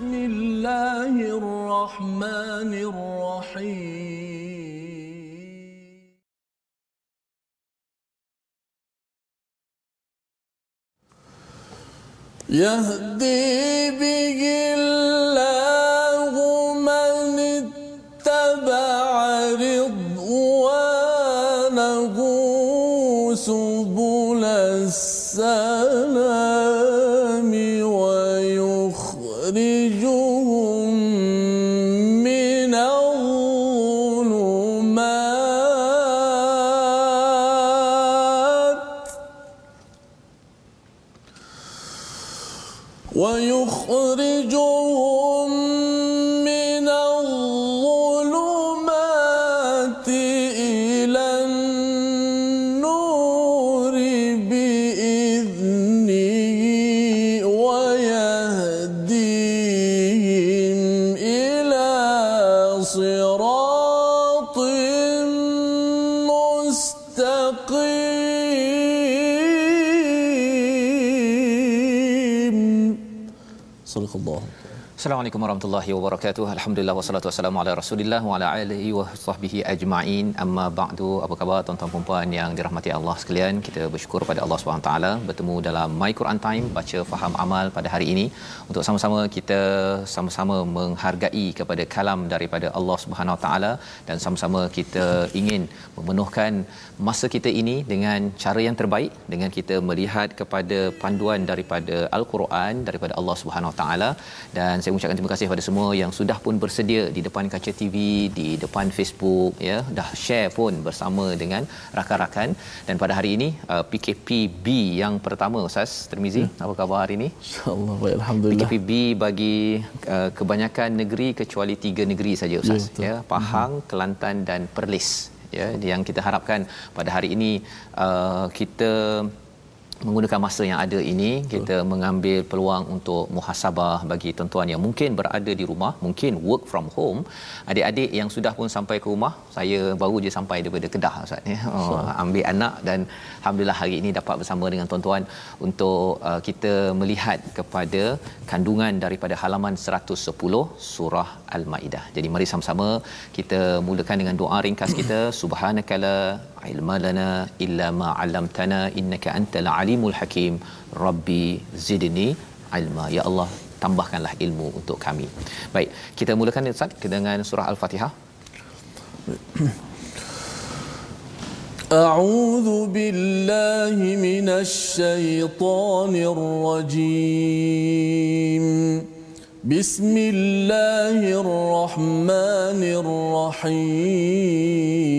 بسم الله الرحمن الرحيم. يهدي به الله من اتبع رضوانه سبل السلام Assalamualaikum warahmatullahi wabarakatuh. Alhamdulillah wassalatu wassalamu ala Rasulillah wa ala alihi wa sahbihi ajma'in. Amma ba'du. Apa khabar tuan-tuan dan puan yang dirahmati Allah sekalian? Kita bersyukur pada Allah Subhanahu taala bertemu dalam My Quran Time baca faham amal pada hari ini untuk sama-sama kita sama-sama menghargai kepada kalam daripada Allah Subhanahu taala dan sama-sama kita ingin memenuhkan masa kita ini dengan cara yang terbaik dengan kita melihat kepada panduan daripada Al-Quran daripada Allah Subhanahu taala dan saya ucapkan terima kasih kepada semua yang sudah pun bersedia di depan kaca TV, di depan Facebook ya, dah share pun bersama dengan rakan-rakan. Dan pada hari ini uh, PKPB yang pertama Ustaz Termizi, hmm. apa khabar hari ini? InsyaAllah baik Alhamdulillah. PKPB bagi uh, kebanyakan negeri kecuali tiga negeri saja Ustaz Ya, ya, Pahang, Kelantan dan Perlis ya. Yang kita harapkan pada hari ini uh, kita menggunakan masa yang ada ini kita Betul. mengambil peluang untuk muhasabah bagi tuan-tuan yang mungkin berada di rumah mungkin work from home. Adik-adik yang sudah pun sampai ke rumah saya baru je sampai daripada Kedah Ustaz ya. Oh, ambil anak dan alhamdulillah hari ini dapat bersama dengan tuan-tuan untuk uh, kita melihat kepada kandungan daripada halaman 110 surah al-maidah. Jadi mari sama-sama kita mulakan dengan doa ringkas kita. Subhanakala ilma lana illa ma 'allamtana innaka antal alimul hakim rabbi zidni ilma ya Allah tambahkanlah ilmu untuk kami baik kita mulakan Ustaz dengan surah al-fatihah أعوذ بالله من الشيطان الرجيم بسم الله الرحمن الرحيم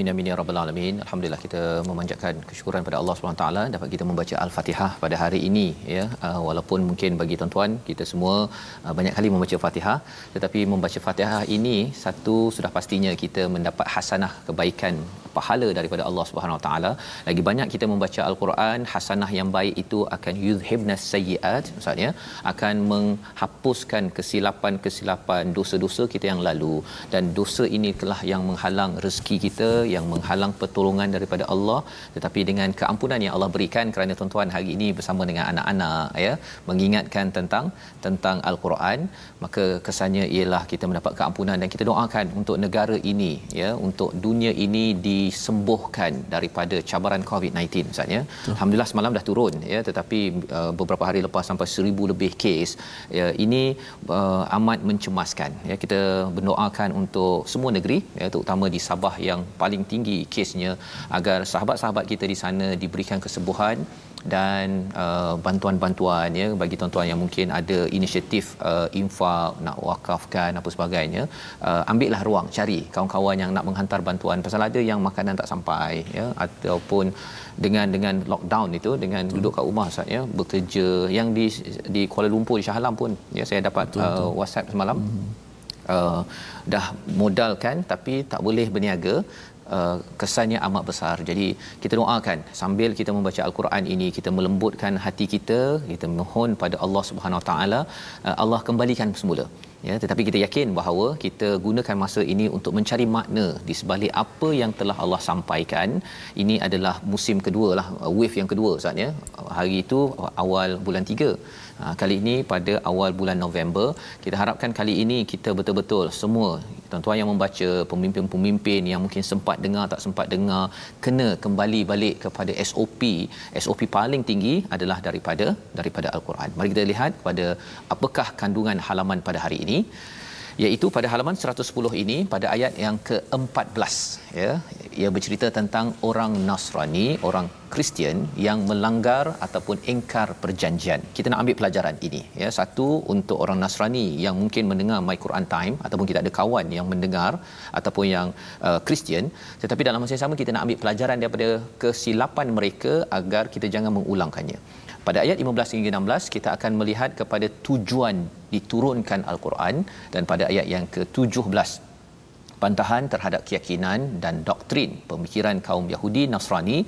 Amin amin ya rabbal alamin. Alhamdulillah kita memanjatkan kesyukuran pada Allah Subhanahu taala dapat kita membaca Al-Fatihah pada hari ini ya. Uh, walaupun mungkin bagi tuan-tuan kita semua uh, banyak kali membaca Fatihah tetapi membaca Fatihah ini satu sudah pastinya kita mendapat hasanah kebaikan pahala daripada Allah Subhanahu Wa Taala. Lagi banyak kita membaca Al-Quran, hasanah yang baik itu akan yuzhibnas sayyiat, maksudnya akan menghapuskan kesilapan-kesilapan dosa-dosa kita yang lalu dan dosa ini telah yang menghalang rezeki kita yang menghalang pertolongan daripada Allah tetapi dengan keampunan yang Allah berikan kerana tuan-tuan hari ini bersama dengan anak-anak ya mengingatkan tentang tentang al-Quran maka kesannya ialah kita mendapat keampunan dan kita doakan untuk negara ini ya untuk dunia ini disembuhkan daripada cabaran COVID-19 Ustaz ya. Alhamdulillah semalam dah turun ya tetapi uh, beberapa hari lepas sampai seribu lebih kes ya ini uh, amat mencemaskan ya. Kita berdoakan untuk semua negeri ya terutama di Sabah yang paling tinggi kesnya agar sahabat-sahabat kita di sana diberikan kesembuhan dan uh, bantuan-bantuan ya bagi tuan-tuan yang mungkin ada inisiatif uh, infak nak wakafkan apa sebagainya uh, ambillah ruang cari kawan-kawan yang nak menghantar bantuan pasal ada yang makanan tak sampai ya ataupun dengan dengan lockdown itu dengan betul. duduk kat rumah Ustaz ya bekerja yang di di Kuala Lumpur di Shah Alam pun ya saya dapat betul, betul. Uh, WhatsApp semalam hmm. uh, dah modalkan tapi tak boleh berniaga Uh, kesannya amat besar. Jadi kita doakan sambil kita membaca al-Quran ini kita melembutkan hati kita, kita mohon pada Allah Subhanahu Wa Taala uh, Allah kembalikan semula. Ya, tetapi kita yakin bahawa kita gunakan masa ini untuk mencari makna di sebalik apa yang telah Allah sampaikan. Ini adalah musim kedua lah, uh, wave yang kedua Ustaz ya. Hari itu awal bulan 3 Ha, kali ini pada awal bulan November kita harapkan kali ini kita betul-betul semua tuan-tuan yang membaca pemimpin-pemimpin yang mungkin sempat dengar tak sempat dengar kena kembali balik kepada SOP SOP paling tinggi adalah daripada daripada al-Quran. Mari kita lihat pada apakah kandungan halaman pada hari ini iaitu pada halaman 110 ini pada ayat yang ke-14 ya ia bercerita tentang orang Nasrani orang Kristian yang melanggar ataupun engkar perjanjian. Kita nak ambil pelajaran ini ya. Satu untuk orang Nasrani yang mungkin mendengar My Quran Time ataupun kita ada kawan yang mendengar ataupun yang uh, Kristian tetapi dalam masa yang sama kita nak ambil pelajaran daripada kesilapan mereka agar kita jangan mengulangkannya pada ayat 15 hingga 16 kita akan melihat kepada tujuan diturunkan al-Quran dan pada ayat yang ke-17 bantahan terhadap keyakinan dan doktrin pemikiran kaum Yahudi Nasrani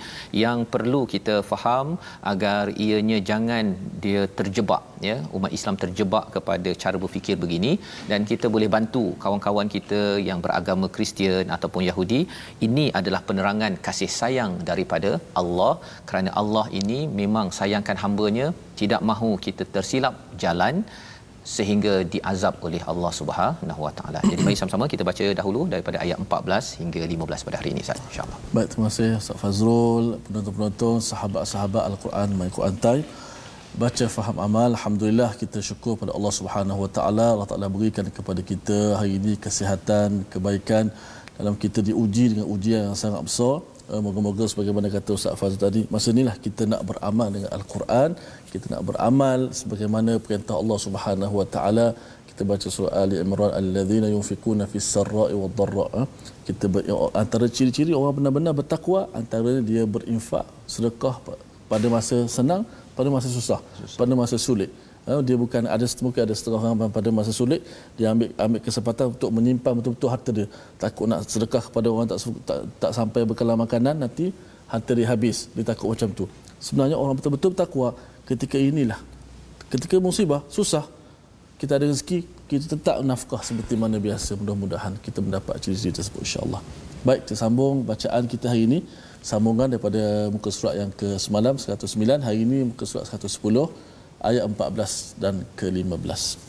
yang perlu kita faham agar ianya jangan dia terjebak ya. Umat Islam terjebak kepada cara berfikir begini. Dan kita boleh bantu kawan-kawan kita yang beragama Kristian ataupun Yahudi ini adalah penerangan kasih sayang daripada Allah. Kerana Allah ini memang sayangkan hamba-Nya tidak mahu kita tersilap jalan sehingga diazab oleh Allah Subhanahu Wa Taala. Jadi mari sama-sama kita baca dahulu daripada ayat 14 hingga 15 pada hari ini Ustaz. Insya-Allah. Baik, terima kasih Ustaz Fazrul, penonton-penonton, sahabat-sahabat Al-Quran My Quran Time. Baca faham amal, alhamdulillah kita syukur pada Allah Subhanahu Wa Taala. Allah Taala berikan kepada kita hari ini kesihatan, kebaikan dalam kita diuji dengan ujian yang sangat besar. Eh, moga-moga sebagaimana kata Ustaz Fazul tadi, masa inilah kita nak beramal dengan Al-Quran, kita nak beramal sebagaimana perintah Allah Subhanahu Wa Taala. Kita baca surah Ali Imran alladzina yunfikuna fis sarra'i wad dharra. Eh. Kita ber, antara ciri-ciri orang benar-benar bertakwa antara dia berinfak, sedekah pada masa senang, pada masa susah, susah. pada masa sulit. Uh, dia bukan ada mungkin ada setengah orang pada masa sulit dia ambil ambil kesempatan untuk menyimpan betul-betul harta dia. Takut nak sedekah kepada orang tak tak, tak sampai bekalan makanan nanti harta dia habis. Dia takut macam tu. Sebenarnya orang betul-betul bertakwa ketika inilah. Ketika musibah susah. Kita ada rezeki kita tetap nafkah seperti mana biasa. Mudah-mudahan kita mendapat ciri-ciri tersebut insya-Allah. Baik kita sambung bacaan kita hari ini. Sambungan daripada muka surat yang ke semalam 109 hari ini muka surat 110 ayat 14 dan ke-15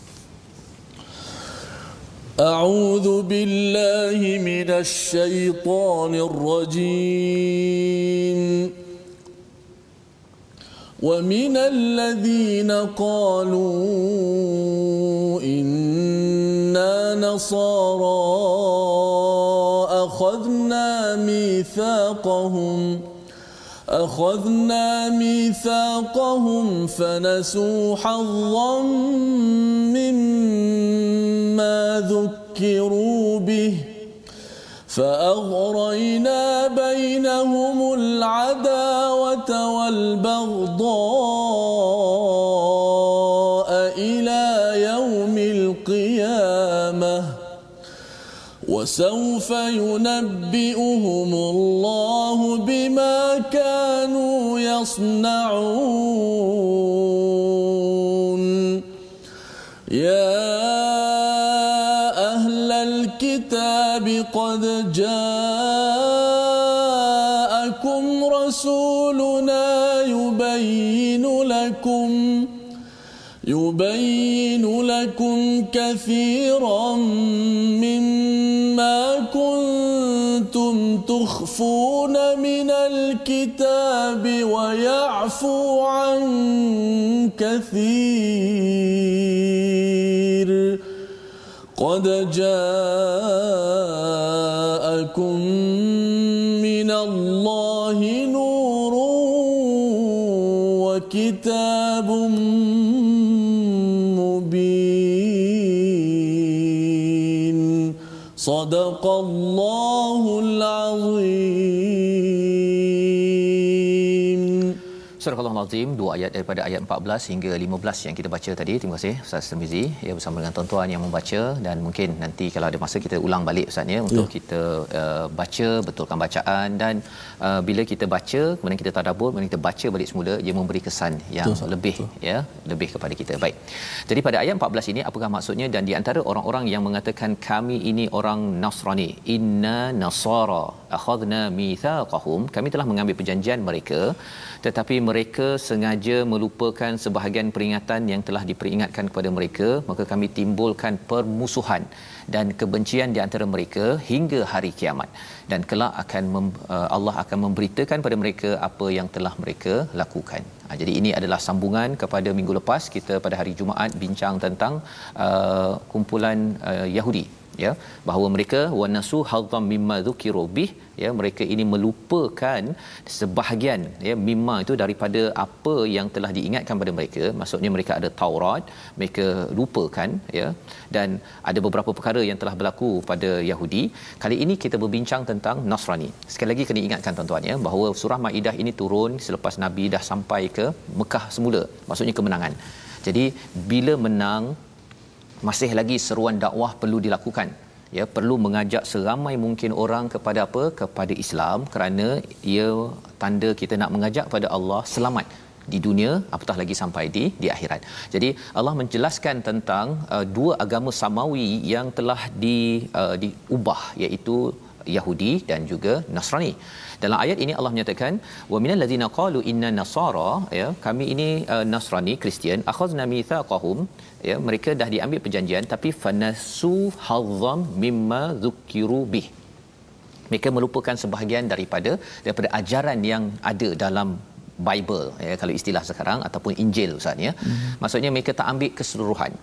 أعوذ بالله من الشيطان الرجيم ومن الذين قالوا إنا نصارى أخذنا ميثاقهم أخذنا ميثاقهم فنسوا حظا مما ذكروا به فأغرينا بينهم العداوة والبغضاء إلى يوم القيامة وسوف ينبئهم الله بما كانوا يصنعون. يا أهل الكتاب قد جاءكم رسولنا يبين لكم يبين لكم كثيرا من تخفون من الكتاب ويعفو عن كثير. قد جاءكم من الله نور وكتاب صدق الله Al-Azim dua ayat daripada ayat 14 hingga 15 yang kita baca tadi. Terima kasih Ustaz Temizi ya bersama dengan tuan-tuan yang membaca dan mungkin nanti kalau ada masa kita ulang balik Ustaz ya untuk ya. kita uh, baca betulkan bacaan dan uh, bila kita baca kemudian kita tadabbur kemudian kita baca balik semula ia memberi kesan yang betul, lebih betul. ya lebih kepada kita. Baik. Jadi pada ayat 14 ini apakah maksudnya dan di antara orang-orang yang mengatakan kami ini orang Nasrani inna nasara akhadna mithaqahum kami telah mengambil perjanjian mereka tetapi mereka sengaja melupakan sebahagian peringatan yang telah diperingatkan kepada mereka maka kami timbulkan permusuhan dan kebencian di antara mereka hingga hari kiamat dan kelak akan mem, uh, Allah akan memberitakan kepada mereka apa yang telah mereka lakukan. Ha, jadi ini adalah sambungan kepada minggu lepas kita pada hari Jumaat bincang tentang uh, kumpulan uh, Yahudi ya. Bahawa mereka wanasu hadzam mimma dzukiru bih ya. Mereka ini melupakan sebahagian ya mimma itu daripada apa yang telah diingatkan pada mereka. Maksudnya mereka ada Taurat mereka lupakan ya dan ada beberapa perkara yang telah berlaku pada Yahudi. Kali ini kita berbincang tentang Nasrani. Sekali lagi kena ingatkan tuan-tuan ya bahawa surah Maidah ini turun selepas Nabi dah sampai ke Mekah semula maksudnya kemenangan. Jadi bila menang masih lagi seruan dakwah perlu dilakukan. Ya perlu mengajak seramai mungkin orang kepada apa? Kepada Islam kerana ia tanda kita nak mengajak pada Allah selamat di dunia apatah lagi sampai di di akhirat. Jadi Allah menjelaskan tentang uh, dua agama samawi yang telah di uh, diubah iaitu Yahudi dan juga Nasrani. Dalam ayat ini Allah menyatakan wa minal ladzina qalu inna nasara ya kami ini uh, Nasrani Kristian akhadna mitsaqahum ya mereka dah diambil perjanjian tapi fanasu hazzam mimma zukiru bih mereka melupakan sebahagian daripada daripada ajaran yang ada dalam Bible ya kalau istilah sekarang ataupun Injil ustaz ya. Mm-hmm. maksudnya mereka tak ambil keseluruhan.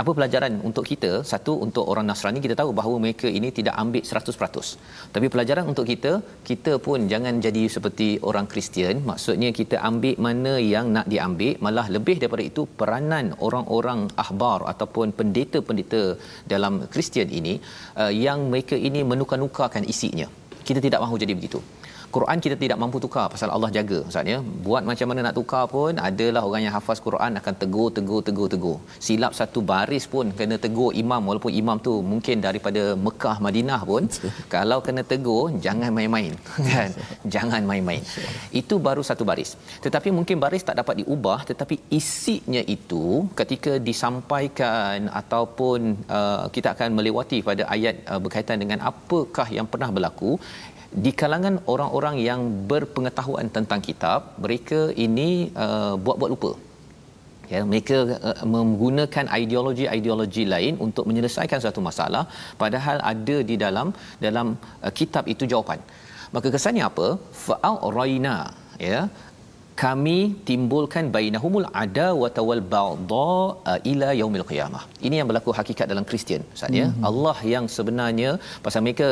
Apa pelajaran untuk kita? Satu untuk orang Nasrani kita tahu bahawa mereka ini tidak ambil 100% tapi pelajaran untuk kita kita pun jangan jadi seperti orang Kristian. Maksudnya kita ambil mana yang nak diambil malah lebih daripada itu peranan orang-orang ahbar ataupun pendeta-pendeta dalam Kristian ini uh, yang mereka ini menukar-nukarkan isinya. Kita tidak mahu jadi begitu Quran kita tidak mampu tukar pasal Allah jaga ustaz ya. Buat macam mana nak tukar pun adalah orang yang hafaz Quran akan tegur tegur tegur tegur. Silap satu baris pun kena tegur imam walaupun imam tu mungkin daripada Mekah Madinah pun. Kalau kena tegur jangan main-main kan? Jangan main-main. Itu baru satu baris. Tetapi mungkin baris tak dapat diubah tetapi isinya itu ketika disampaikan ataupun uh, kita akan melewati pada ayat uh, berkaitan dengan apakah yang pernah berlaku di kalangan orang-orang yang berpengetahuan tentang kitab mereka ini uh, buat-buat lupa. Ya mereka uh, menggunakan ideologi-ideologi lain untuk menyelesaikan satu masalah padahal ada di dalam dalam uh, kitab itu jawapan. Maka kesannya apa? Fa'al raina ya kami timbulkan bainahumul adawata wal baghdha uh, ila yaumil qiyamah. Ini yang berlaku hakikat dalam Kristian Ustaz ya. Mm-hmm. Allah yang sebenarnya pasal mereka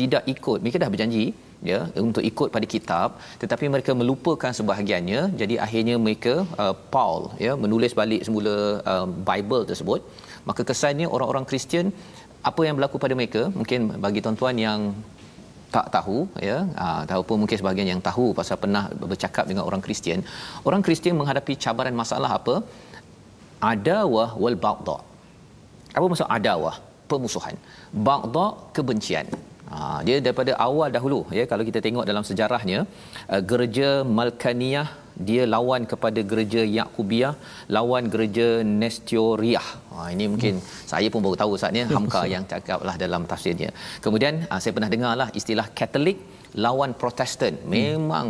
tidak ikut, mereka dah berjanji ya untuk ikut pada kitab tetapi mereka melupakan sebahagiannya jadi akhirnya mereka uh, Paul ya menulis balik semula uh, Bible tersebut maka kesannya orang-orang Kristian apa yang berlaku pada mereka mungkin bagi tuan-tuan yang tak tahu ya. Uh, ataupun mungkin sebahagian yang tahu pasal pernah bercakap dengan orang Kristian. Orang Kristian menghadapi cabaran masalah apa? Adawah wal baghdha. Apa maksud adawah? Permusuhan. Baghdha kebencian. Ha, dia daripada awal dahulu ya. Kalau kita tengok dalam sejarahnya uh, gereja Malkaniyah dia lawan kepada gereja Yakubiyah lawan gereja Nestoriah. Ha, ini mungkin hmm. saya pun baru tahu saatnya Hamka yang cakaplah dalam tafsirnya. Kemudian uh, saya pernah dengarlah istilah Katolik lawan Protestan. Hmm. Memang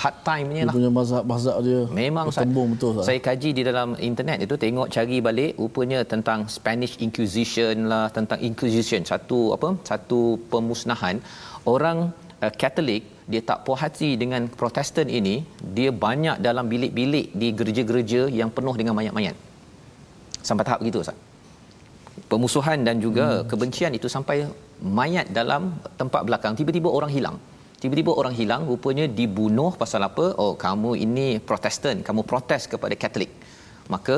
hard time-nya Dia lah. punya mazhab-mazhab dia Memang bertembung betul Ustaz. Saya kaji di dalam internet itu tengok cari balik rupanya tentang Spanish Inquisition lah, tentang Inquisition satu apa? Satu pemusnahan orang uh, Katolik dia tak puas hati dengan Protestan ini, dia banyak dalam bilik-bilik di gereja-gereja yang penuh dengan mayat-mayat. Sampai tahap begitu Ustaz. Pemusuhan dan juga hmm. kebencian itu sampai mayat dalam tempat belakang tiba-tiba orang hilang. Tiba-tiba orang hilang rupanya dibunuh pasal apa? Oh, kamu ini Protestan, kamu protes kepada Katolik. Maka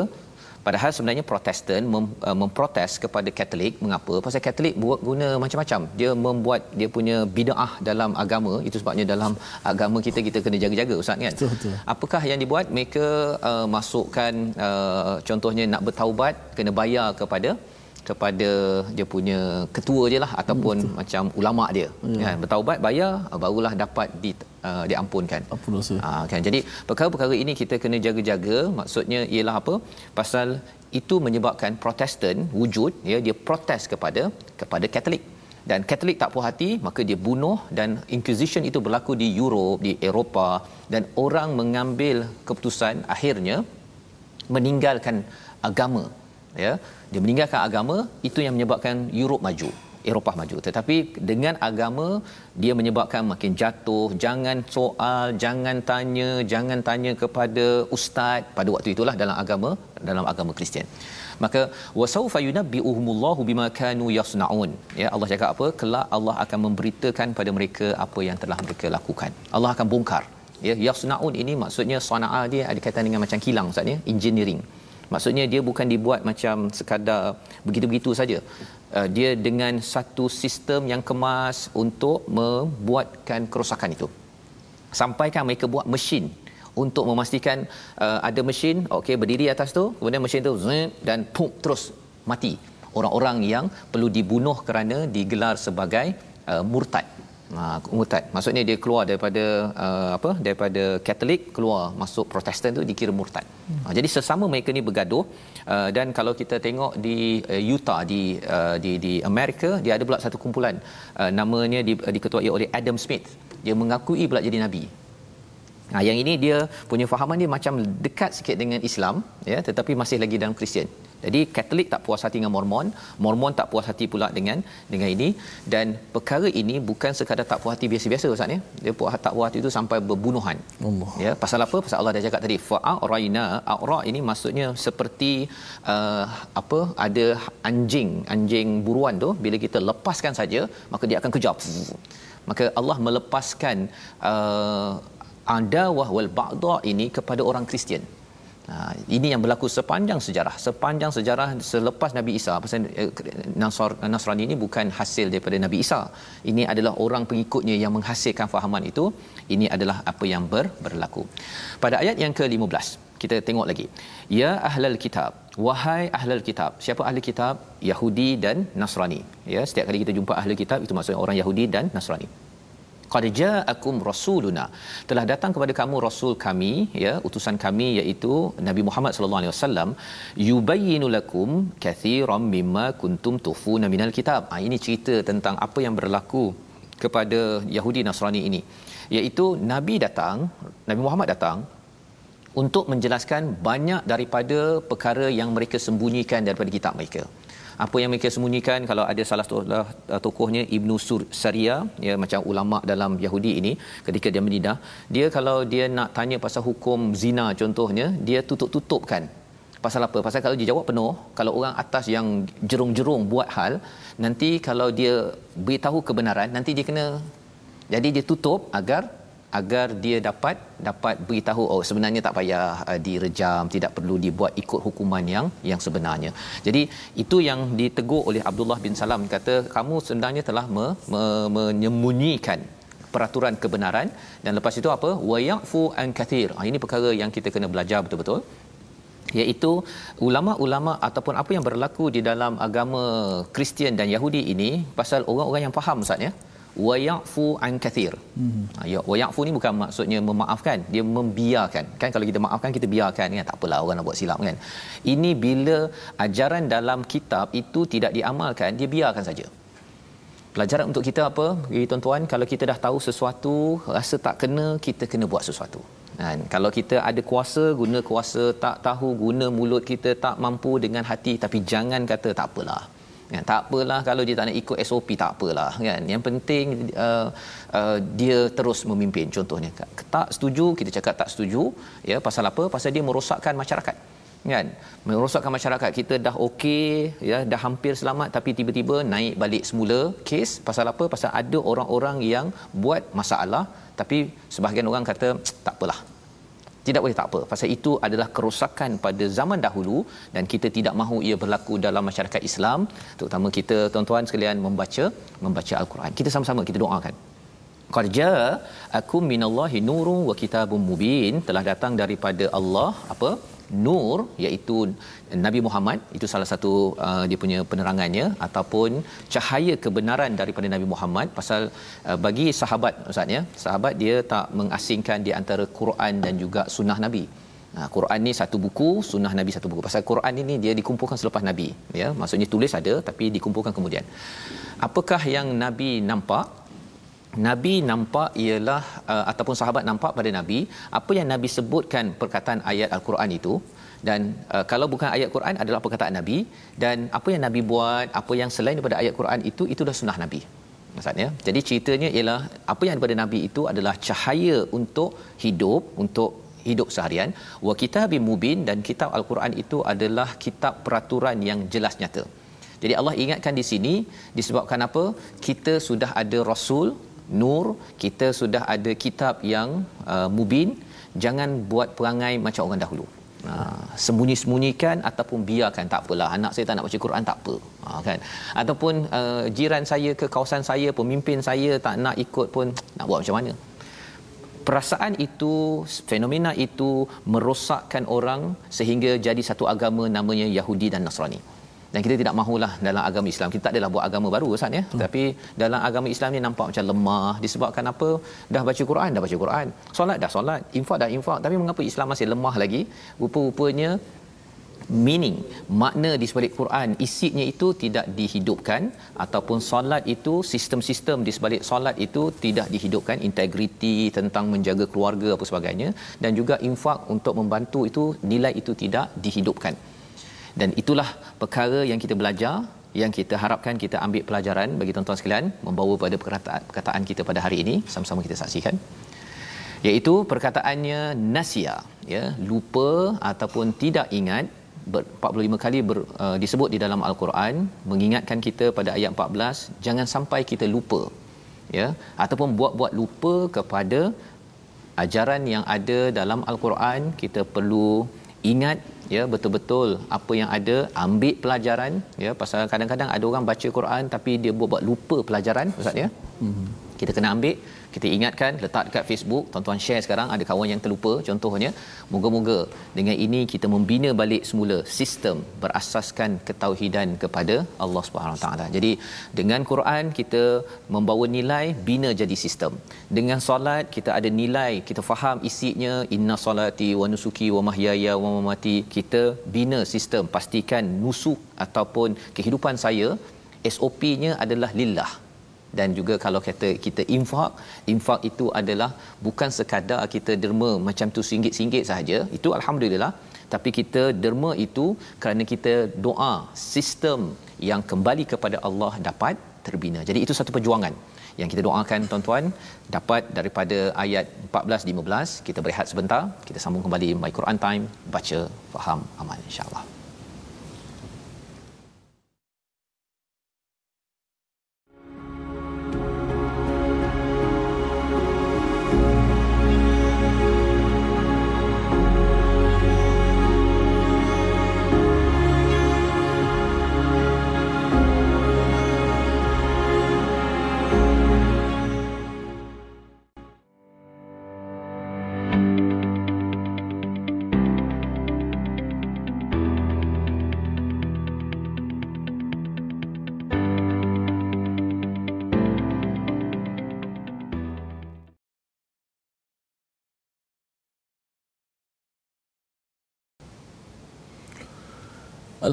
padahal sebenarnya Protestan mem, uh, memprotes kepada Katolik mengapa? Pasal Katolik buat guna macam-macam. Dia membuat dia punya bidaah dalam agama. Itu sebabnya dalam agama kita kita kena jaga-jaga ustaz kan. Betul, betul. Apakah yang dibuat? Mereka uh, masukkan uh, contohnya nak bertaubat kena bayar kepada kepada dia punya ketua je lah ataupun hmm, macam ulama dia ya. kan bertaubat bayar barulah dapat di uh, diampunkan. Ampun dosa. Ha, kan? Jadi perkara-perkara ini kita kena jaga-jaga. Maksudnya ialah apa? Pasal itu menyebabkan Protestan wujud ya dia protes kepada kepada Katolik dan Katolik tak puas hati maka dia bunuh dan inquisition itu berlaku di Europe di Eropah dan orang mengambil keputusan akhirnya meninggalkan agama ya. Dia meninggalkan agama itu yang menyebabkan Europe maju Eropah maju. Tetapi dengan agama dia menyebabkan makin jatuh. Jangan soal jangan tanya jangan tanya kepada ustaz. Pada waktu itulah dalam agama dalam agama Kristian. Maka wasaufa yunabbi'uhumullahu bima kanu yasnaun. Ya Allah cakap apa? Kelak Allah akan memberitakan pada mereka apa yang telah mereka lakukan. Allah akan bongkar. Ya yasnaun ini maksudnya sanaa dia ada kaitan dengan macam kilang ustaz ya? Engineering. Maksudnya dia bukan dibuat macam sekadar begitu-begitu saja uh, dia dengan satu sistem yang kemas untuk membuatkan kerosakan itu. Sampaikan mereka buat mesin untuk memastikan uh, ada mesin okey berdiri atas tu kemudian mesin tu dan pum terus mati. Orang-orang yang perlu dibunuh kerana digelar sebagai uh, murtad Ha, murtad. Maksudnya dia keluar daripada uh, apa? Daripada Katolik keluar masuk Protestan tu dikira murtad. Ha, jadi sesama mereka ni bergaduh uh, dan kalau kita tengok di uh, Utah di uh, di di Amerika dia ada pula satu kumpulan uh, namanya di, uh, diketuai oleh Adam Smith. Dia mengakui pula jadi nabi. Ha, yang ini dia punya fahaman dia macam dekat sikit dengan Islam ya tetapi masih lagi dalam Kristian. Jadi Katolik tak puas hati dengan Mormon, Mormon tak puas hati pula dengan dengan ini dan perkara ini bukan sekadar tak puas hati biasa-biasa Ustaz ya. Dia puas tak puas hati itu sampai berbunuhan. Allah. Ya, pasal apa? Pasal Allah dah cakap tadi fa'araina, a'ra ini maksudnya seperti uh, apa? Ada anjing, anjing buruan tu bila kita lepaskan saja maka dia akan kejar. Maka Allah melepaskan uh, adawah wal ba'da ini kepada orang Kristian. Ha, ini yang berlaku sepanjang sejarah. Sepanjang sejarah selepas Nabi Isa. Pasal eh, Nasr, Nasrani ini bukan hasil daripada Nabi Isa. Ini adalah orang pengikutnya yang menghasilkan fahaman itu. Ini adalah apa yang ber, berlaku. Pada ayat yang ke-15, kita tengok lagi. Ya ahlal kitab. Wahai ahlal kitab. Siapa ahli kitab? Yahudi dan Nasrani. Ya, setiap kali kita jumpa ahli kitab itu maksudnya orang Yahudi dan Nasrani qad ja'akum rasuluna. Telah datang kepada kamu rasul kami ya utusan kami iaitu Nabi Muhammad sallallahu alaihi wasallam yubayyinu lakum kathiran mimma kuntum tufuna minal kitab. Ha, ini cerita tentang apa yang berlaku kepada Yahudi Nasrani ini. Iaitu Nabi datang Nabi Muhammad datang untuk menjelaskan banyak daripada perkara yang mereka sembunyikan daripada kitab mereka apa yang mereka sembunyikan kalau ada salah satu tokohnya Ibnu Sur Saria ya macam ulama dalam Yahudi ini ketika dia menidah dia kalau dia nak tanya pasal hukum zina contohnya dia tutup-tutupkan. Pasal apa? Pasal kalau dia jawab penuh kalau orang atas yang jerung-jerung buat hal nanti kalau dia beritahu kebenaran nanti dia kena jadi dia tutup agar agar dia dapat dapat beritahu oh sebenarnya tak payah uh, direjam tidak perlu dibuat ikut hukuman yang yang sebenarnya. Jadi itu yang ditegur oleh Abdullah bin Salam kata kamu sebenarnya telah me, me, menyembunyikan peraturan kebenaran dan lepas itu apa wayafu an kathir. Ha, ini perkara yang kita kena belajar betul-betul iaitu ulama-ulama ataupun apa yang berlaku di dalam agama Kristian dan Yahudi ini pasal orang-orang yang faham ustaz ya wa ya'fu an kathir. Hmm. Ya wa ya'fu ni bukan maksudnya memaafkan, dia membiarkan. Kan kalau kita maafkan kita biarkan kan tak apalah orang nak buat silap kan. Ini bila ajaran dalam kitab itu tidak diamalkan, dia biarkan saja. Pelajaran untuk kita apa? Bagi tuan-tuan, kalau kita dah tahu sesuatu, rasa tak kena, kita kena buat sesuatu. Dan kalau kita ada kuasa, guna kuasa, tak tahu guna mulut kita, tak mampu dengan hati, tapi jangan kata tak apalah. Ya, tak apalah kalau dia tak nak ikut SOP tak apalah kan. Yang penting uh, uh, dia terus memimpin contohnya. Tak setuju kita cakap tak setuju ya pasal apa? Pasal dia merosakkan masyarakat kan merosakkan masyarakat kita dah okey ya dah hampir selamat tapi tiba-tiba naik balik semula kes pasal apa pasal ada orang-orang yang buat masalah tapi sebahagian orang kata tak apalah tidak boleh tak apa. Pasal itu adalah kerosakan pada zaman dahulu dan kita tidak mahu ia berlaku dalam masyarakat Islam. Terutama kita tuan-tuan sekalian membaca membaca al-Quran. Kita sama-sama kita doakan. Qarja aku minallahi nurun wa kitabun mubin. Telah datang daripada Allah apa nur iaitu Nabi Muhammad itu salah satu uh, dia punya penerangannya ataupun cahaya kebenaran daripada Nabi Muhammad pasal uh, bagi sahabat ustaz ya sahabat dia tak mengasingkan di antara Quran dan juga sunnah Nabi Nah, Quran ni satu buku, sunnah Nabi satu buku. Pasal Quran ini dia dikumpulkan selepas Nabi, ya. Maksudnya tulis ada tapi dikumpulkan kemudian. Apakah yang Nabi nampak? Nabi nampak ialah uh, ataupun sahabat nampak pada Nabi apa yang Nabi sebutkan perkataan ayat al-Quran itu. Dan uh, kalau bukan ayat Quran adalah perkataan Nabi. Dan apa yang Nabi buat apa yang selain daripada ayat Quran itu itu dah sunnah Nabi. Maksudnya jadi ceritanya ialah apa yang daripada Nabi itu adalah cahaya untuk hidup untuk hidup seharian. Wa kitabim mubin dan kitab al-Quran itu adalah kitab peraturan yang jelas nyata. Jadi Allah ingatkan di sini disebabkan apa? Kita sudah ada rasul nur kita sudah ada kitab yang uh, mubin. Jangan buat perangai macam orang dahulu. Ha, sembunyi-sembunyikan ataupun biarkan tak apalah. Anak saya tak nak baca Quran tak apa. Ha, kan? Ataupun uh, jiran saya ke kawasan saya pemimpin saya tak nak ikut pun nak buat macam mana? Perasaan itu fenomena itu merosakkan orang sehingga jadi satu agama namanya Yahudi dan Nasrani dan kita tidak mahulah dalam agama Islam. Kita tak adalah buat agama baru Ustaz ya. Hmm. tapi dalam agama Islam ni nampak macam lemah disebabkan apa? Dah baca Quran dah baca Quran. Solat dah solat infak dah infak. Tapi mengapa Islam masih lemah lagi? Rupa-rupanya meaning makna di sebalik Quran isinya itu tidak dihidupkan ataupun solat itu sistem-sistem di sebalik solat itu tidak dihidupkan integriti tentang menjaga keluarga apa sebagainya. Dan juga infak untuk membantu itu nilai itu tidak dihidupkan dan itulah perkara yang kita belajar yang kita harapkan kita ambil pelajaran bagi tuan-tuan sekalian membawa pada perkataan, kita pada hari ini sama-sama kita saksikan. Iaitu perkataannya nasia ya lupa ataupun tidak ingat ber, 45 kali ber, uh, disebut di dalam al-Quran mengingatkan kita pada ayat 14 jangan sampai kita lupa ya ataupun buat-buat lupa kepada ajaran yang ada dalam al-Quran kita perlu ingat ya betul-betul apa yang ada ambil pelajaran. Ya pasal kadang-kadang ada orang baca Quran tapi dia buat-buat lupa pelajaran ustaz ya? Hmm. kita kena ambil kita ingatkan letak dekat Facebook. Tuan-tuan share sekarang. Ada kawan yang terlupa. Contohnya moga-moga dengan ini kita membina balik semula sistem berasaskan ketauhidan kepada Allah Subhanahu taala. Jadi dengan Quran kita membawa nilai bina jadi sistem. Dengan solat kita ada nilai kita faham isinya inna solati wa nusuki wa mahyaya wa mamati. Kita bina sistem. Pastikan nusuk ataupun kehidupan saya SOP-nya adalah lillah dan juga kalau kata kita infak infak itu adalah bukan sekadar kita derma macam tu singgit-singgit saja itu alhamdulillah. Tapi kita derma itu kerana kita doa sistem yang kembali kepada Allah dapat terbina. Jadi itu satu perjuangan yang kita doakan tuan-tuan. Dapat daripada ayat 14 15 kita berehat sebentar. Kita sambung kembali my Quran time. Baca faham aman insyaallah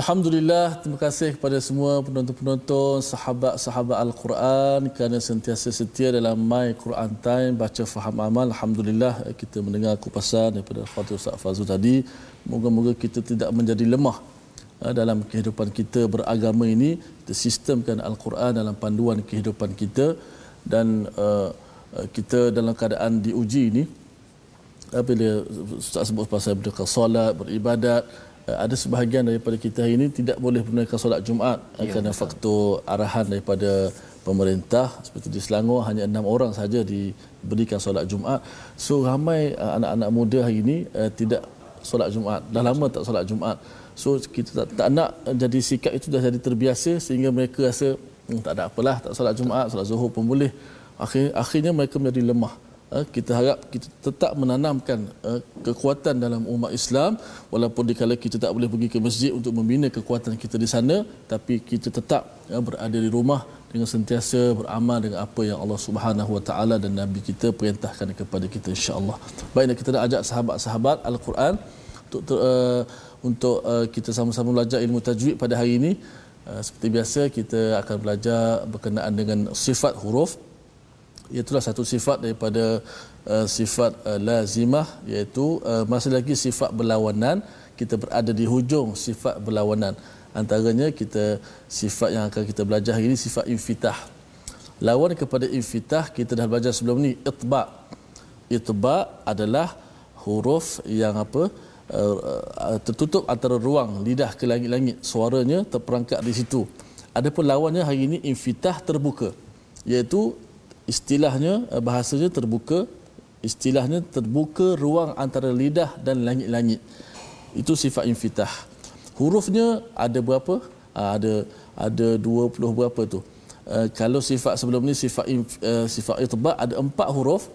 Alhamdulillah, terima kasih kepada semua penonton-penonton, sahabat-sahabat Al-Quran kerana sentiasa setia dalam My Quran Time, baca faham amal. Alhamdulillah, kita mendengar kupasan daripada Khatir Ustaz Fazul tadi. Moga-moga kita tidak menjadi lemah eh, dalam kehidupan kita beragama ini. Kita sistemkan Al-Quran dalam panduan kehidupan kita dan uh, kita dalam keadaan diuji ini. Bila Ustaz sebut pasal berdekah solat, beribadat, ada sebahagian daripada kita ini tidak boleh menunaikan solat Jumaat ya, kerana betul. faktor arahan daripada pemerintah seperti di Selangor hanya enam orang saja diberikan solat Jumaat. So ramai uh, anak-anak muda hari ini uh, tidak solat Jumaat. Dah lama tak solat Jumaat. So kita tak, tak nak jadi sikap itu dah jadi terbiasa sehingga mereka rasa hmm, tak ada apalah tak solat Jumaat, solat Zuhur pun boleh. Akhir, akhirnya mereka menjadi lemah. Eh, kita harap kita tetap menanamkan uh, kekuatan dalam umat Islam walaupun dikala kita tak boleh pergi ke masjid untuk membina kekuatan kita di sana tapi kita tetap uh, berada di rumah dengan sentiasa beramal dengan apa yang Allah Subhanahu Wa Taala dan Nabi kita perintahkan kepada kita insya-Allah. Baiklah kita nak ajak sahabat-sahabat Al-Quran untuk uh, untuk uh, kita sama-sama belajar ilmu tajwid pada hari ini. Uh, seperti biasa kita akan belajar berkenaan dengan sifat huruf itulah satu sifat daripada uh, sifat uh, lazimah iaitu uh, masih lagi sifat berlawanan. Kita berada di hujung sifat berlawanan. Antaranya kita sifat yang akan kita belajar hari ini sifat infitah. Lawan kepada infitah kita dah belajar sebelum ni itba. Itba adalah huruf yang apa uh, uh, tertutup antara ruang lidah ke langit-langit. Suaranya terperangkap di situ. Adapun lawannya hari ini infitah terbuka iaitu istilahnya eh, bahasanya terbuka istilahnya terbuka ruang antara lidah dan langit-langit. Itu sifat infitah. Hurufnya ada berapa? Ah, ada ada 20 berapa tu? Uh, kalau sifat sebelum ni sifat uh, sifat itba ada empat huruf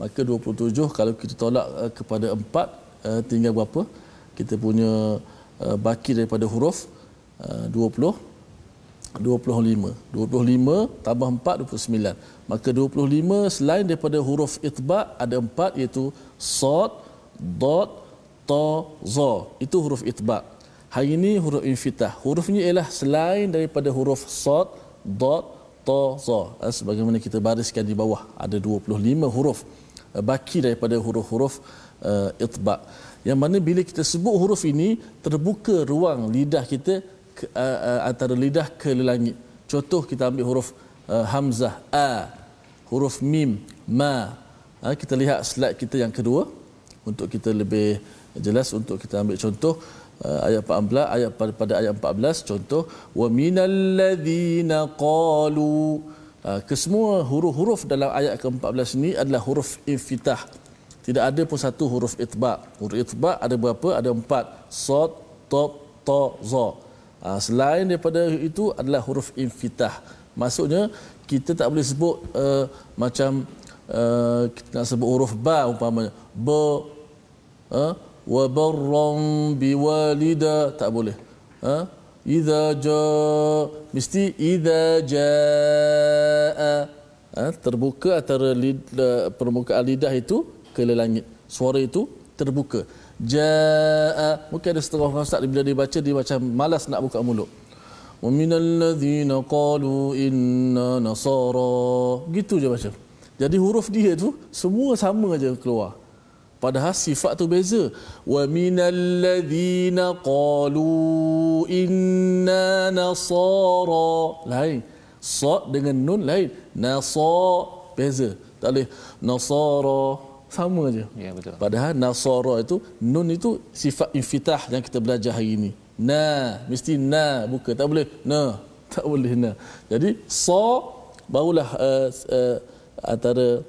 maka 27 kalau kita tolak kepada empat tinggal berapa? Kita punya baki daripada huruf 20 25 25 tambah 4 29 maka 25 selain daripada huruf itba ada empat iaitu sad dad ta za itu huruf itba. Hari ini huruf infitah. Hurufnya ialah selain daripada huruf sad dad ta za eh, sebagaimana kita bariskan di bawah ada 25 huruf eh, baki daripada huruf-huruf uh, itba. Yang mana bila kita sebut huruf ini terbuka ruang lidah kita ke, uh, uh, antara lidah ke langit. Contoh kita ambil huruf uh, hamzah a. Huruf mim ma. Ha, kita lihat slide kita yang kedua. Untuk kita lebih jelas untuk kita ambil contoh uh, ayat 14 ayat pada, pada ayat 14 contoh wa minal ladzina qalu. Uh, kesemua huruf-huruf dalam ayat ke-14 ini adalah huruf infitah tidak ada pun satu huruf itba. Huruf itba ada berapa? Ada empat. Sad ta ta za uh, selain daripada itu adalah huruf infitah. Maksudnya kita tak boleh sebut uh, macam uh, kita nak sebut huruf ba umpamanya. Ba uh, wa barran biwalida. Tak boleh. Ha idza ja mesti idza jaa uh, terbuka antara lid, uh, permukaan lidah itu ke langit. Suara itu terbuka jaa mungkin ada setengah orang ustaz bila dia baca dia macam malas nak buka mulut. Waminal ladhina qalu inna nasara. Gitu je baca. jadi huruf dia tu semua sama aja keluar. Padahal sifat tu beza. Waminal ladhina qalu inna nasara. Lain. Sa dengan nun lain. Nasa beza. Tak boleh. Nasara sama aja ya betul. Padahal nasara itu nun itu sifat infitah yang kita belajar hari ini. Na mesti na buka. Tak boleh na. Tak boleh na. Jadi sa barulah uh, uh, antara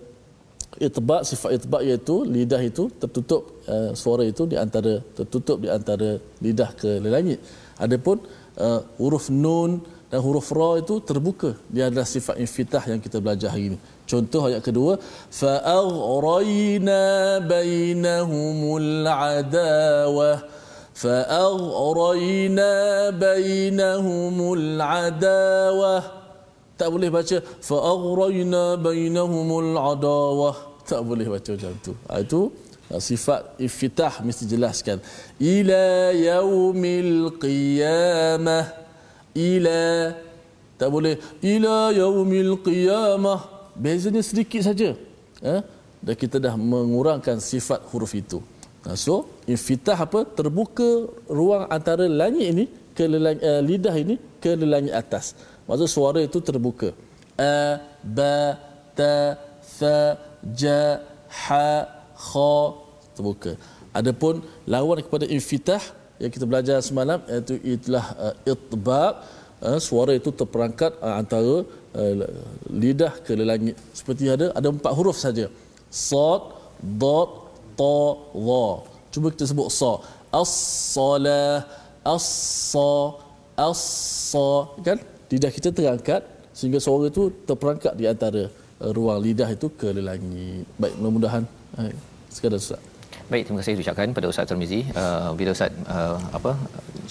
itba sifat itba iaitu lidah itu tertutup uh, suara itu di antara tertutup di antara lidah ke langit. Adapun uh, huruf nun dan huruf ra itu terbuka. Dia adalah sifat infitah yang kita belajar hari ini. Contoh ayat kedua fa aghrayna bainahumul adawa fa aghrayna bainahumul adawa. Tak boleh baca fa aghrayna bainahumul adawa. Tak boleh baca macam tu. Ha, itu ha, sifat infitah mesti jelaskan. Ila yaumil qiyamah ila. Tak boleh. Ila yaumil qiyamah. Bezanya sedikit saja. Eh? dan kita dah mengurangkan sifat huruf itu. So iftitah apa? Terbuka ruang antara langit ini ke lelang, uh, lidah ini ke langit atas. Maksud suara itu terbuka. A ba ta fa ja ha kha terbuka. Adapun lawan kepada infitah yang kita belajar semalam iaitu itulah uh, itbaq uh, suara itu terperangkat uh, antara uh, lidah ke langit. Seperti ada ada empat huruf saja. Sad dad ta dha cuba kita sebut sa. As-salah as-sa as-sa. Kan? Lidah kita terangkat sehingga suara itu terperangkat di antara uh, ruang lidah itu ke langit. Baik mudah-mudahan uh, sekadar Ustaz Baik, terima kasih ucapkan pada Ustaz Termizi. Uh, bila Ustaz uh, apa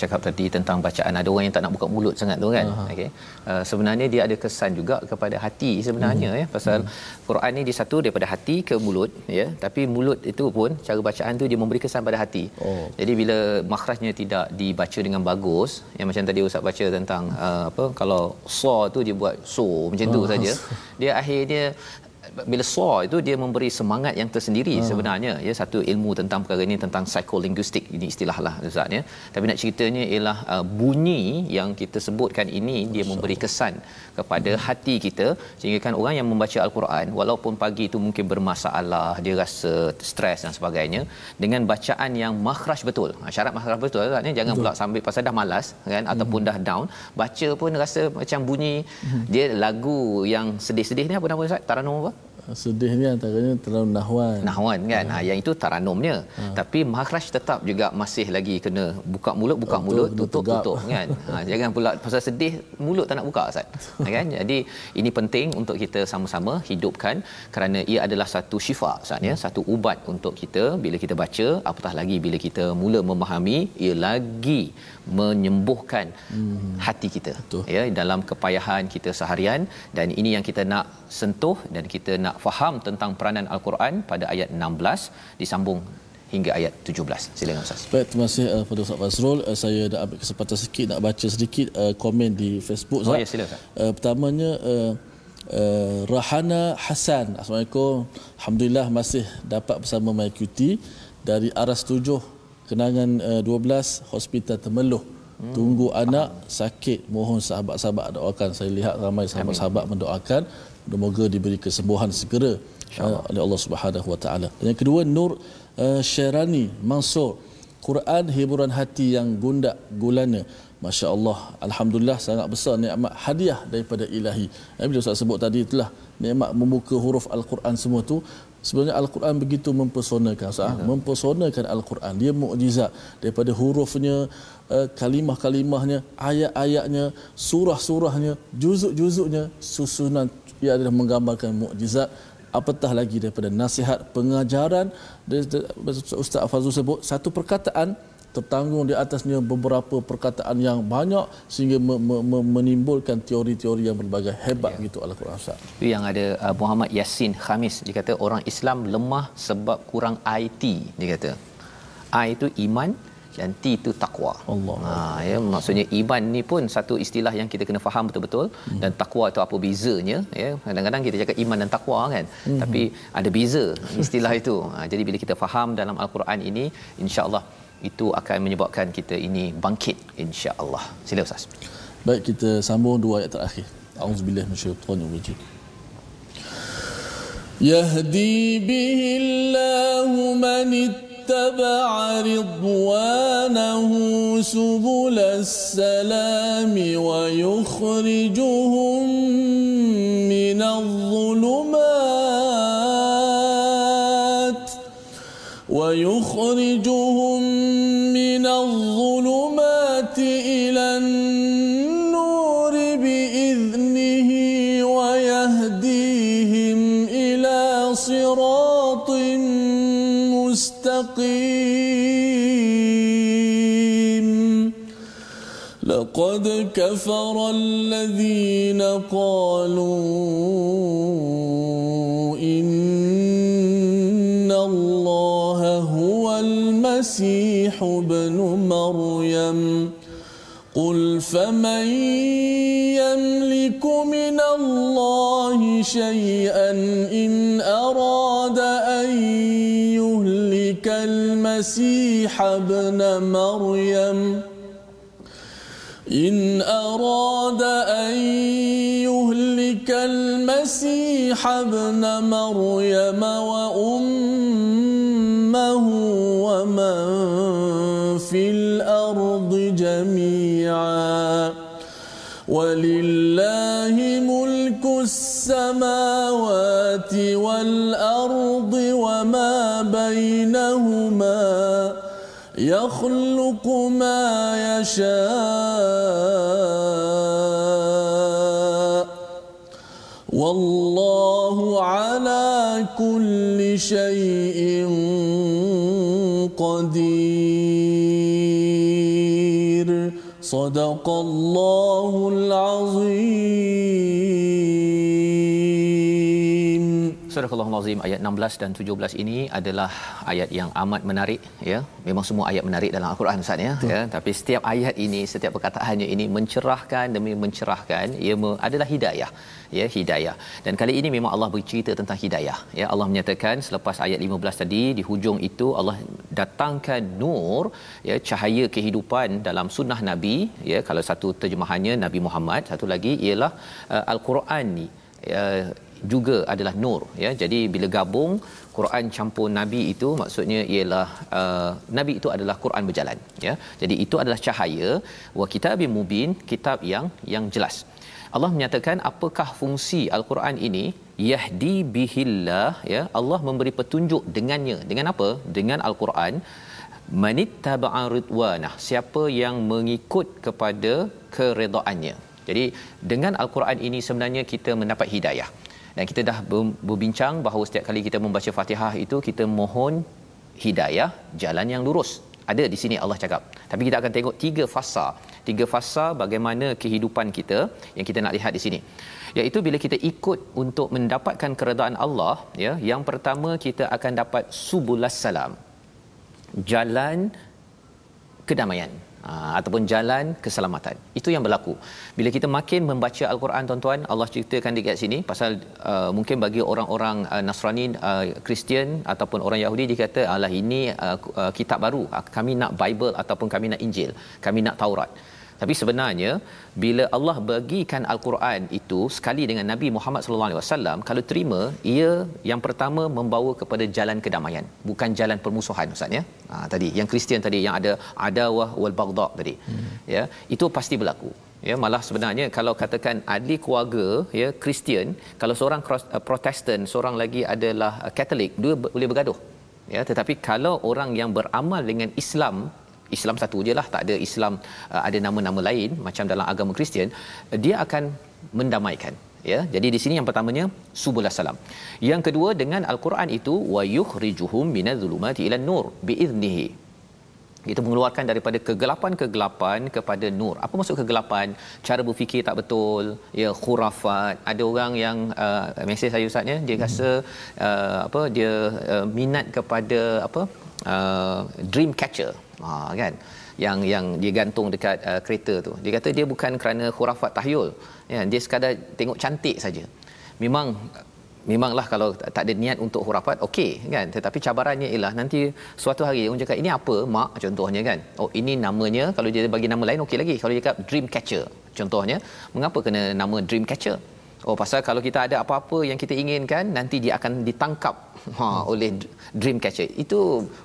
cakap tadi tentang bacaan ada orang yang tak nak buka mulut sangat tu kan. Okey. Uh, sebenarnya dia ada kesan juga kepada hati sebenarnya uh-huh. ya pasal uh-huh. Quran ni di satu daripada hati ke mulut ya. Tapi mulut itu pun cara bacaan tu dia memberi kesan pada hati. Oh. Jadi bila makhrajnya tidak dibaca dengan bagus yang macam tadi Ustaz baca tentang uh, apa kalau so tu dia buat so macam tu uh-huh. saja. Dia akhirnya bila saw itu dia memberi semangat yang tersendiri hmm. sebenarnya. Ya satu ilmu tentang perkara ini tentang psikolinguistik. Ini istilahlah ustaz ya. Tapi nak ceritanya ialah uh, bunyi yang kita sebutkan ini dia memberi kesan kepada hati kita sehingga kan orang yang membaca al-Quran walaupun pagi itu mungkin bermasalah dia rasa stres dan sebagainya dengan bacaan yang makhraj betul ha, syarat makhraj betul kan jangan pula sambil pasal dah malas kan hmm. ataupun dah down baca pun rasa macam bunyi hmm. dia lagu yang sedih-sedih ni apa nama ustaz taranum apa sedih ni antaranya terlalu nahwan nahwan kan ha. ha yang itu taranumnya ha. tapi makhraj tetap juga masih lagi kena buka mulut buka Betul, mulut tutup tegap. tutup kan ha jangan pula pasal sedih mulut tak nak buka ustaz ha, kan jadi ini penting untuk kita sama-sama hidupkan kerana ia adalah satu syifa ustaz ya satu ubat untuk kita bila kita baca apatah lagi bila kita mula memahami ia lagi menyembuhkan hmm. hati kita Betul. ya dalam kepayahan kita seharian dan ini yang kita nak sentuh dan kita nak faham tentang peranan al-Quran pada ayat 16 disambung hingga ayat 17. Silakan Ustaz. Baik, terima kasih uh, pada Ustaz Fazrul. Uh, saya dah ambil kesempatan sikit nak baca sedikit uh, komen di Facebook Ustaz. Oh ya, silakan Ustaz. Uh, pertamanya uh, uh, Rahana Hasan. Assalamualaikum. Alhamdulillah masih dapat bersama mengikuti dari Aras 7 Kenangan uh, 12 Hospital Temeloh. Hmm. Tunggu anak sakit mohon sahabat-sahabat doakan saya lihat ramai sahabat-sahabat mendoakan semoga diberi kesembuhan segera uh, oleh Allah Subhanahu wa taala. Yang kedua Nur uh, Syarani Mansur Quran hiburan hati yang gundak gulana. Masya Allah, Alhamdulillah sangat besar nikmat hadiah daripada ilahi. Eh, bila Ustaz sebut tadi itulah nikmat membuka huruf Al-Quran semua tu. Sebenarnya Al-Quran begitu mempersonakan. Ustaz, ya. mempersonakan Al-Quran. Dia mukjizat daripada hurufnya, kalimah-kalimahnya, ayat-ayatnya, surah-surahnya, juzuk-juzuknya, susunan ia adalah menggambarkan mukjizat apatah lagi daripada nasihat pengajaran Ustaz Fazul sebut satu perkataan tertanggung di atasnya beberapa perkataan yang banyak sehingga me, me, me, menimbulkan teori-teori yang berbagai hebat ya. gitu Al-Quran Ustaz. Yang ada uh, Muhammad Yasin Khamis dia kata orang Islam lemah sebab kurang IT dia kata. I itu iman, dan T itu takwa. Allah. Ha ya maksudnya iman ni pun satu istilah yang kita kena faham betul-betul hmm. dan takwa itu apa bezanya ya. Kadang-kadang kita cakap iman dan takwa kan. Hmm. Tapi ada beza istilah itu. Ha jadi bila kita faham dalam al-Quran ini insya-Allah itu akan menyebabkan kita ini bangkit insya-Allah. Sila Ustaz. Baik kita sambung dua ayat terakhir. Auzubillahi minasyaitonir rajim. Yahdi bihillahu man اتبع رضوانه سبل السلام ويخرجهم من الظلمات ويخرجهم مستقيم. لقد كفر الذين قالوا إن الله المسيح ابن مريم. قل فمن يملك من الله شيئا إن أراد يهلك المسيح ابن مريم. إن أراد أن يهلك المسيح ابن مريم وأمه ومن في الأرض جميعا. ولله ملك السماوات والأرض. يخلق ما يشاء. والله على كل شيء قدير. صدق الله العظيم. Surah Al-Azim ayat 16 dan 17 ini adalah ayat yang amat menarik ya. Memang semua ayat menarik dalam Al-Quran Ustaz ya. ya. Tapi setiap ayat ini, setiap perkataannya ini mencerahkan demi mencerahkan ia adalah hidayah. Ya, hidayah. Dan kali ini memang Allah bercerita tentang hidayah. Ya, Allah menyatakan selepas ayat 15 tadi di hujung itu Allah datangkan nur ya cahaya kehidupan dalam sunnah Nabi ya. Kalau satu terjemahannya Nabi Muhammad, satu lagi ialah uh, Al-Quran ni. Uh, juga adalah nur ya. Jadi bila gabung Quran campur nabi itu maksudnya ialah uh, nabi itu adalah Quran berjalan ya. Jadi itu adalah cahaya wa kitabim mubin kitab yang yang jelas. Allah menyatakan apakah fungsi al-Quran ini? Yahdi bihillah ya. Allah memberi petunjuk dengannya. Dengan apa? Dengan al-Quran. Manittaba'a ridwanah siapa yang mengikut kepada keredaannya jadi dengan al-Quran ini sebenarnya kita mendapat hidayah dan kita dah berbincang bahawa setiap kali kita membaca Fatihah itu kita mohon hidayah jalan yang lurus. Ada di sini Allah cakap. Tapi kita akan tengok tiga fasa. Tiga fasa bagaimana kehidupan kita yang kita nak lihat di sini. Iaitu bila kita ikut untuk mendapatkan keredaan Allah ya yang pertama kita akan dapat subulas salam jalan kedamaian Ha, ataupun jalan keselamatan. Itu yang berlaku. Bila kita makin membaca al-Quran tuan-tuan, Allah ceritakan dekat sini pasal uh, mungkin bagi orang-orang uh, Nasrani, uh, Kristian ataupun orang Yahudi dikata Allah ini uh, uh, kitab baru. Uh, kami nak Bible ataupun kami nak Injil. Kami nak Taurat. Tapi sebenarnya bila Allah bagikan al-Quran itu sekali dengan Nabi Muhammad sallallahu alaihi wasallam kalau terima ia yang pertama membawa kepada jalan kedamaian bukan jalan permusuhan ustaz ya. Ha, tadi yang Kristian tadi yang ada adawah wal baghdha tadi. Hmm. Ya, itu pasti berlaku. Ya malah sebenarnya kalau katakan ahli keluarga ya Kristian kalau seorang uh, Protestan seorang lagi adalah Katolik dua boleh bergaduh. Ya tetapi kalau orang yang beramal dengan Islam Islam satu je lah tak ada Islam uh, ada nama-nama lain macam dalam agama Kristian uh, dia akan mendamaikan ya jadi di sini yang pertamanya subulas salam yang kedua dengan al-Quran itu wa yukhrijuhum minadh-dhulumati ila nur biiznihi itu mengeluarkan daripada kegelapan-kegelapan kepada nur. Apa maksud kegelapan? Cara berfikir tak betul, ya khurafat. Ada orang yang uh, mesej saya ustaznya dia hmm. rasa uh, apa dia uh, minat kepada apa? Uh, dream catcher ha kan? Yang yang dia gantung dekat uh, kereta tu. Dia kata dia bukan kerana khurafat tahyul. Ya dia sekadar tengok cantik saja. Memang memanglah kalau tak ada niat untuk khurafat okey kan? Tetapi cabarannya ialah nanti suatu hari orang cakap ini apa mak? Contohnya kan? Oh ini namanya kalau dia bagi nama lain okey lagi. Kalau dia cakap dream catcher contohnya mengapa kena nama dream catcher? Oh pasal kalau kita ada apa-apa yang kita inginkan nanti dia akan ditangkap ha oleh dream catcher. Itu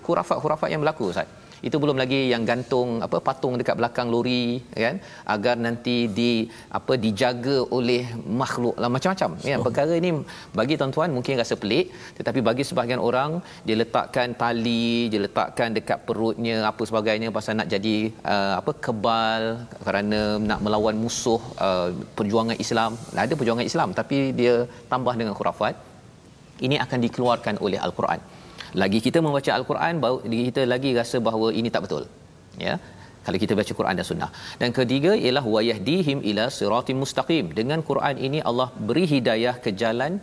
khurafat-khurafat yang berlaku Ustaz itu belum lagi yang gantung apa patung dekat belakang lori kan? Agar nanti di apa dijaga oleh makhluk lah macam-macam. So. ya perkara ini bagi tuan-tuan mungkin rasa pelik tetapi bagi sebahagian orang dia letakkan tali dia letakkan dekat perutnya apa sebagainya pasal nak jadi uh, apa kebal kerana nak melawan musuh uh, perjuangan Islam. Ada perjuangan Islam tapi dia tambah dengan khurafat. Ini akan dikeluarkan oleh al-Quran lagi kita membaca al-Quran baru kita lagi rasa bahawa ini tak betul ya kalau kita baca Quran dan sunnah dan ketiga ialah wayahdihim ila siratim mustaqim dengan Quran ini Allah beri hidayah ke jalan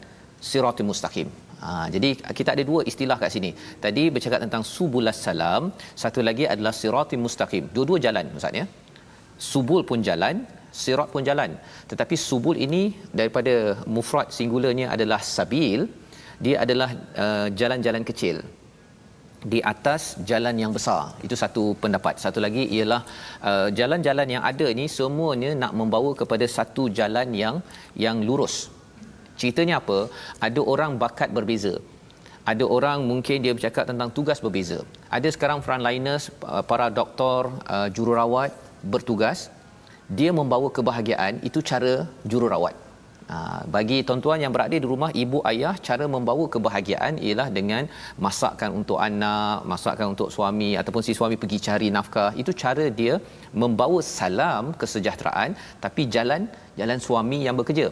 siratim mustaqim Ha, jadi kita ada dua istilah kat sini. Tadi bercakap tentang subulas salam, satu lagi adalah siratim mustaqim. Dua-dua jalan maksudnya. Subul pun jalan, sirat pun jalan. Tetapi subul ini daripada mufrad singularnya adalah sabil, dia adalah uh, jalan-jalan kecil di atas jalan yang besar. Itu satu pendapat. Satu lagi ialah uh, jalan-jalan yang ada ni semuanya nak membawa kepada satu jalan yang yang lurus. Ceritanya apa? Ada orang bakat berbeza. Ada orang mungkin dia bercakap tentang tugas berbeza. Ada sekarang frontliners, uh, para doktor, uh, jururawat bertugas. Dia membawa kebahagiaan, itu cara jururawat. Ha, bagi tuan-tuan yang berada di rumah ibu ayah cara membawa kebahagiaan ialah dengan masakkan untuk anak, masakkan untuk suami ataupun si suami pergi cari nafkah. Itu cara dia membawa salam kesejahteraan tapi jalan jalan suami yang bekerja.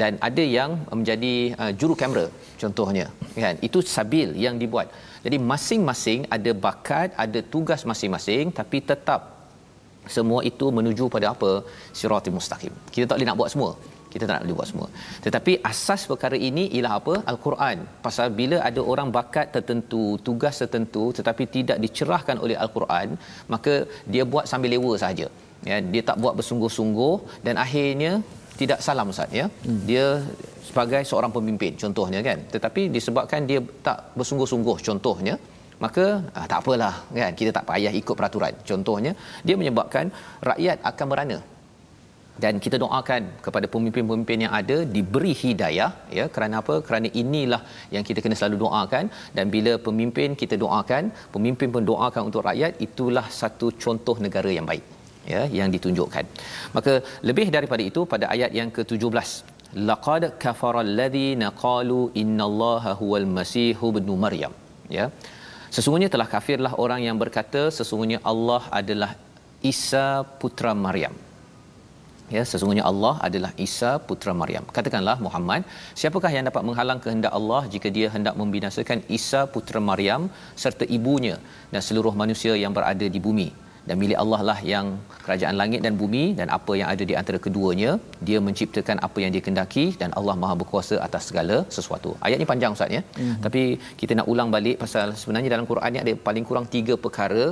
Dan ada yang menjadi uh, juru kamera contohnya kan. Itu sabil yang dibuat. Jadi masing-masing ada bakat, ada tugas masing-masing tapi tetap semua itu menuju pada apa? Siratul mustaqim. Kita tak boleh nak buat semua kita tak nak boleh buat semua. Tetapi asas perkara ini ialah apa? al-Quran. Pasal bila ada orang bakat tertentu tugas tertentu tetapi tidak dicerahkan oleh al-Quran maka dia buat sambil lewa saja ya dia tak buat bersungguh-sungguh dan akhirnya tidak salam ustaz ya. Hmm. dia sebagai seorang pemimpin contohnya kan. Tetapi disebabkan dia tak bersungguh-sungguh contohnya maka ah, tak apalah kan. Kita tak payah ikut peraturan. Contohnya dia menyebabkan rakyat akan merana dan kita doakan kepada pemimpin-pemimpin yang ada diberi hidayah ya. Kerana apa? Kerana inilah yang kita kena selalu doakan. Dan bila pemimpin kita doakan pemimpin pun doakan untuk rakyat itulah satu contoh negara yang baik ya yang ditunjukkan. Maka lebih daripada itu pada ayat yang ke-17 laqad kafara alladhina qalu innallaha huwal masih ibnu maryam ya. Sesungguhnya telah kafirlah orang yang berkata sesungguhnya Allah adalah Isa putra Maryam ya sesungguhnya Allah adalah Isa putra Maryam. Katakanlah Muhammad siapakah yang dapat menghalang kehendak Allah jika dia hendak membinasakan Isa putra Maryam serta ibunya dan seluruh manusia yang berada di bumi? Dan milik Allah lah yang kerajaan langit dan bumi dan apa yang ada di antara keduanya dia menciptakan apa yang dia kendaki dan Allah Maha berkuasa atas segala sesuatu. Ayat ni panjang ustaz ya. Mm-hmm. tapi kita nak ulang balik pasal sebenarnya dalam Quran ni ada paling kurang tiga perkara.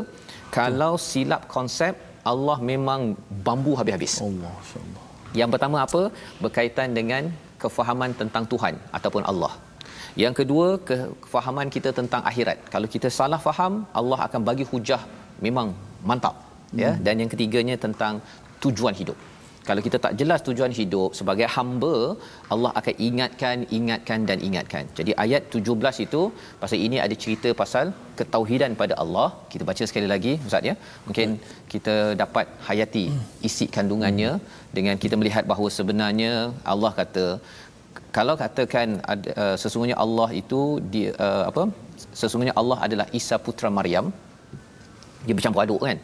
Kalau silap konsep Allah memang bambu habis-habis. Allah Allah. Yang pertama apa? Berkaitan dengan kefahaman tentang Tuhan ataupun Allah. Yang kedua, kefahaman kita tentang akhirat. Kalau kita salah faham, Allah akan bagi hujah memang mantap. Ya. Hmm. Ya. Dan yang ketiganya tentang tujuan hidup kalau kita tak jelas tujuan hidup sebagai hamba Allah akan ingatkan ingatkan dan ingatkan. Jadi ayat 17 itu pasal ini ada cerita pasal ketauhidan pada Allah. Kita baca sekali lagi ustaz ya. Mungkin kita dapat hayati isi kandungannya dengan kita melihat bahawa sebenarnya Allah kata kalau katakan ada, uh, sesungguhnya Allah itu dia uh, apa? Sesungguhnya Allah adalah Isa putra Maryam. Dia bercampur aduk kan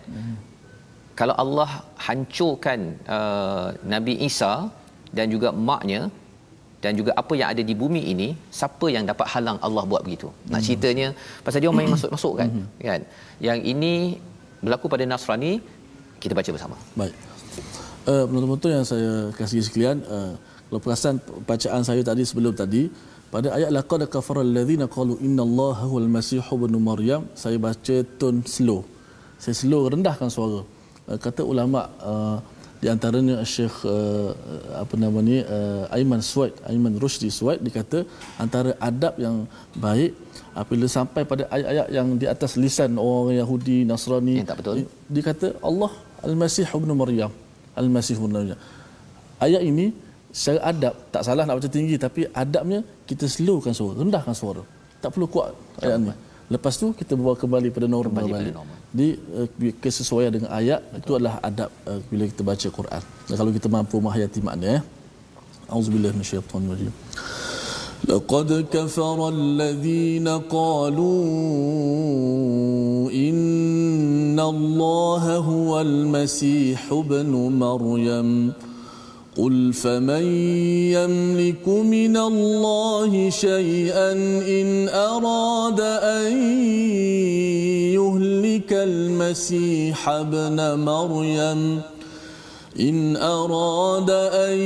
kalau Allah hancurkan uh, Nabi Isa dan juga maknya dan juga apa yang ada di bumi ini siapa yang dapat halang Allah buat begitu? Nak hmm. ceritanya pasal dia main masuk-masuk kan? Hmm. kan? Yang ini berlaku pada Nasrani kita baca bersama. Baik. Uh, betul-betul yang saya kasih sekalian uh, kalau perasan bacaan saya tadi sebelum tadi pada ayat laqad kafara alladhina qalu innallaha huwal masih ibnu maryam saya baca tone slow. Saya slow rendahkan suara uh, kata ulama uh, di antaranya Syekh uh, apa nama ni uh, Aiman Suwaid Aiman Rushdi Suwaid dikata antara adab yang baik apabila sampai pada ayat-ayat yang di atas lisan orang Yahudi Nasrani yang tak betul. dikata Allah Al-Masih ibn Maryam. Al-Masih ibn Maryam. Ayat ini secara adab tak salah nak baca tinggi tapi adabnya kita slowkan suara rendahkan suara. Tak perlu kuat ayat ini lepas tu kita bawa kembali pada normal kembali balik. pada normal di uh, kesesuaian dengan ayat Betul. itu adalah adab uh, bila kita baca Quran. Dan kalau kita mampu menghayati makna ya. Auzubillahi minasyaitonir rajim. لقد كفر الذين قالوا إن الله هو المسيح ابن مريم قل فمن يملك من الله شيئا ان اراد ان يهلك المسيح ابن مريم إن أراد أن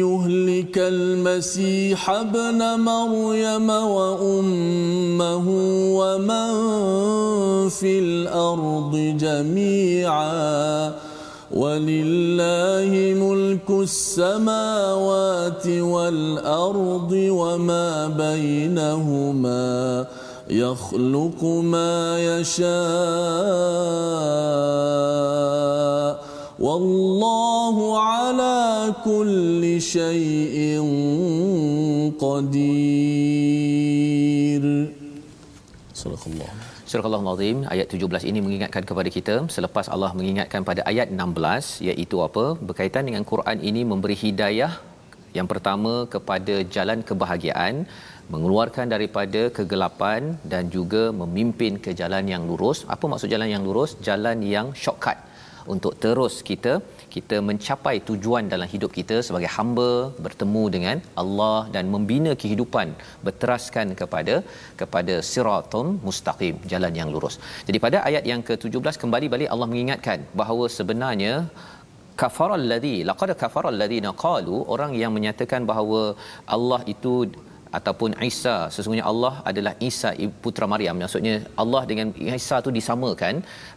يهلك المسيح ابن مريم وأمه ومن في الأرض جميعا ولله ملك السماوات والأرض وما بينهما يخلق ما يشاء والله على كل شيء قدير. صدق الله. Surah Al-Azim ayat 17 ini mengingatkan kepada kita selepas Allah mengingatkan pada ayat 16 iaitu apa? Berkaitan dengan Quran ini memberi hidayah yang pertama kepada jalan kebahagiaan mengeluarkan daripada kegelapan dan juga memimpin ke jalan yang lurus. Apa maksud jalan yang lurus? Jalan yang shortcut untuk terus kita kita mencapai tujuan dalam hidup kita sebagai hamba bertemu dengan Allah dan membina kehidupan berteraskan kepada kepada siratul mustaqim jalan yang lurus. Jadi pada ayat yang ke-17 kembali balik Allah mengingatkan bahawa sebenarnya kafaral ladzi laqad kafaral ladzina qalu orang yang menyatakan bahawa Allah itu ataupun Isa sesungguhnya Allah adalah Isa putra Maryam maksudnya Allah dengan Isa itu disamakan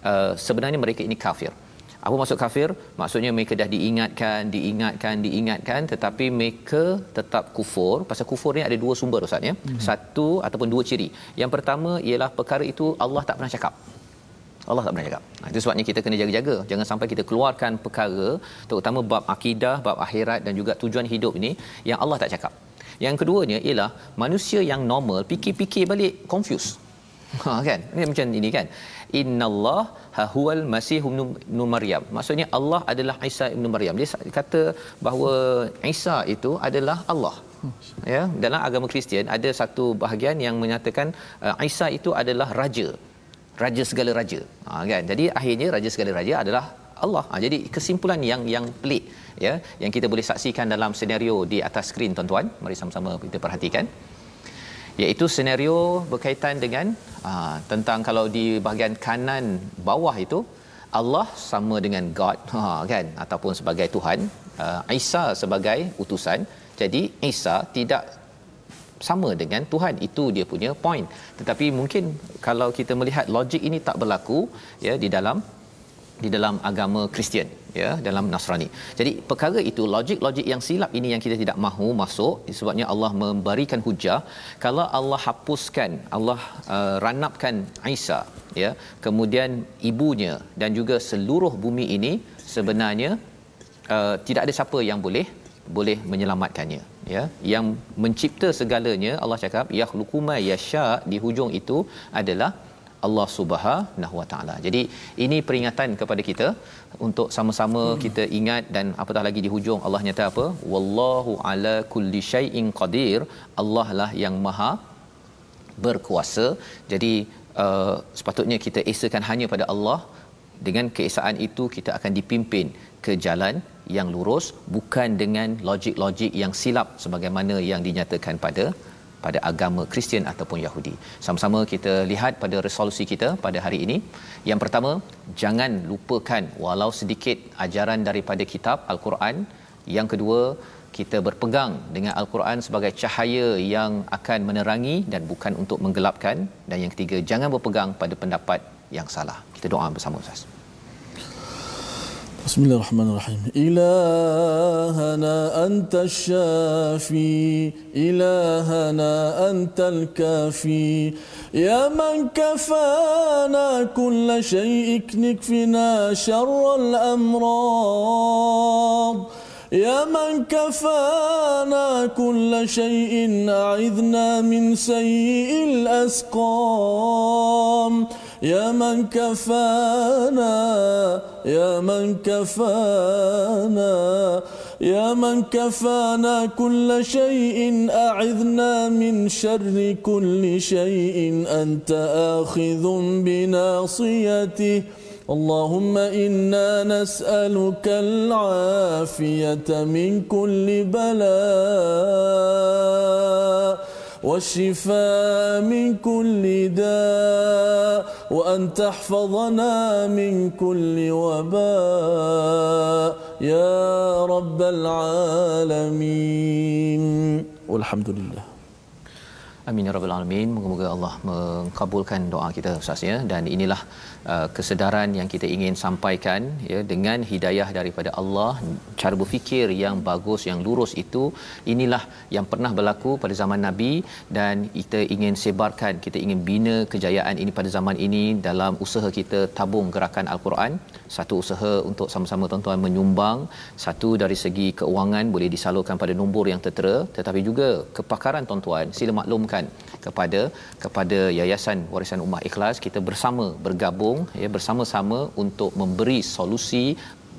uh, sebenarnya mereka ini kafir apa maksud kafir? Maksudnya mereka dah diingatkan, diingatkan, diingatkan tetapi mereka tetap kufur. Pasal kufur ni ada dua sumber Ustaz ya. Hmm. Satu ataupun dua ciri. Yang pertama ialah perkara itu Allah tak pernah cakap. Allah tak pernah cakap. Nah, itu sebabnya kita kena jaga-jaga. Jangan sampai kita keluarkan perkara terutama bab akidah, bab akhirat dan juga tujuan hidup ini yang Allah tak cakap. Yang keduanya ialah manusia yang normal fikir-fikir balik confuse. Ha kan? Ini macam ini kan. Innallah huwal masih ibn Maryam. Maksudnya Allah adalah Isa ibn Maryam. Dia kata bahawa Isa itu adalah Allah. Ya, dalam agama Kristian ada satu bahagian yang menyatakan uh, Isa itu adalah raja. Raja segala raja. Ha, kan? Jadi akhirnya raja segala raja adalah Allah. Ha, jadi kesimpulan yang yang pelik ya yang kita boleh saksikan dalam senario di atas skrin tuan-tuan. Mari sama-sama kita perhatikan iaitu senario berkaitan dengan ah, tentang kalau di bahagian kanan bawah itu Allah sama dengan God ha kan? Ataupun sebagai Tuhan ah, Isa sebagai utusan. Jadi Isa tidak sama dengan Tuhan. Itu dia punya point. Tetapi mungkin kalau kita melihat logik ini tak berlaku ya di dalam di dalam agama Kristian ya dalam Nasrani. Jadi perkara itu logik-logik yang silap ini yang kita tidak mahu masuk sebabnya Allah memberikan hujah kalau Allah hapuskan Allah uh, ranapkan Isa ya kemudian ibunya dan juga seluruh bumi ini sebenarnya uh, tidak ada siapa yang boleh boleh menyelamatkannya ya yang mencipta segalanya Allah cakap yakhluqu ma yasha di hujung itu adalah Allah Subhanahu Wa Taala. Jadi ini peringatan kepada kita untuk sama-sama hmm. kita ingat dan apatah lagi di hujung Allah nyata apa? Wallahu ala kulli syai'in qadir. Allah lah yang Maha berkuasa. Jadi uh, sepatutnya kita esakan hanya pada Allah. Dengan keesaan itu kita akan dipimpin ke jalan yang lurus bukan dengan logik-logik yang silap sebagaimana yang dinyatakan pada pada agama Kristian ataupun Yahudi. Sama-sama kita lihat pada resolusi kita pada hari ini. Yang pertama, jangan lupakan walau sedikit ajaran daripada kitab Al-Quran. Yang kedua, kita berpegang dengan Al-Quran sebagai cahaya yang akan menerangi dan bukan untuk menggelapkan. Dan yang ketiga, jangan berpegang pada pendapat yang salah. Kita doa bersama Ustaz. بسم الله الرحمن الرحيم. إلهنا أنت الشافي إلهنا أنت الكافي. يا من كفانا كل شيء اكفنا شر الأمراض. يا من كفانا كل شيء أعذنا من سيء الأسقام. يا من كفانا يا من كفانا يا من كفانا كل شيء أعذنا من شر كل شيء أنت آخذ بناصيته اللهم إنا نسألك العافية من كل بلاء. والشفاء من كل داء وأن تحفظنا من كل وباء. يا رب العالمين. والحمد لله. Amin ya rabbal alamin. Moga-moga Allah mengabulkan doa kita Ustaz ya. Dan inilah uh, kesedaran yang kita ingin sampaikan ya dengan hidayah daripada Allah cara berfikir yang bagus yang lurus itu inilah yang pernah berlaku pada zaman Nabi. Dan kita ingin sebarkan kita ingin bina kejayaan ini pada zaman ini dalam usaha kita tabung gerakan al-Quran. Satu usaha untuk sama-sama tuan-tuan menyumbang. Satu dari segi keuangan boleh disalurkan pada nombor yang tertera. Tetapi juga kepakaran tuan-tuan sila maklumkan kepada kepada Yayasan Warisan Ummah Ikhlas kita bersama bergabung ya bersama-sama untuk memberi solusi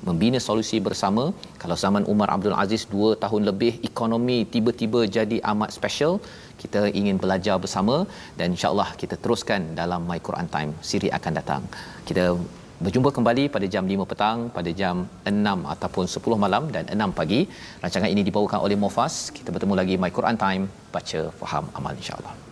membina solusi bersama. Kalau zaman Umar Abdul Aziz 2 tahun lebih ekonomi tiba-tiba jadi amat special kita ingin belajar bersama dan insyaallah kita teruskan dalam My Quran Time. Siri akan datang. Kita berjumpa kembali pada jam 5 petang pada jam 6 ataupun 10 malam dan 6 pagi. Rancangan ini dibawakan oleh Mofas. Kita bertemu lagi My Quran Time. Baca faham amal insyaallah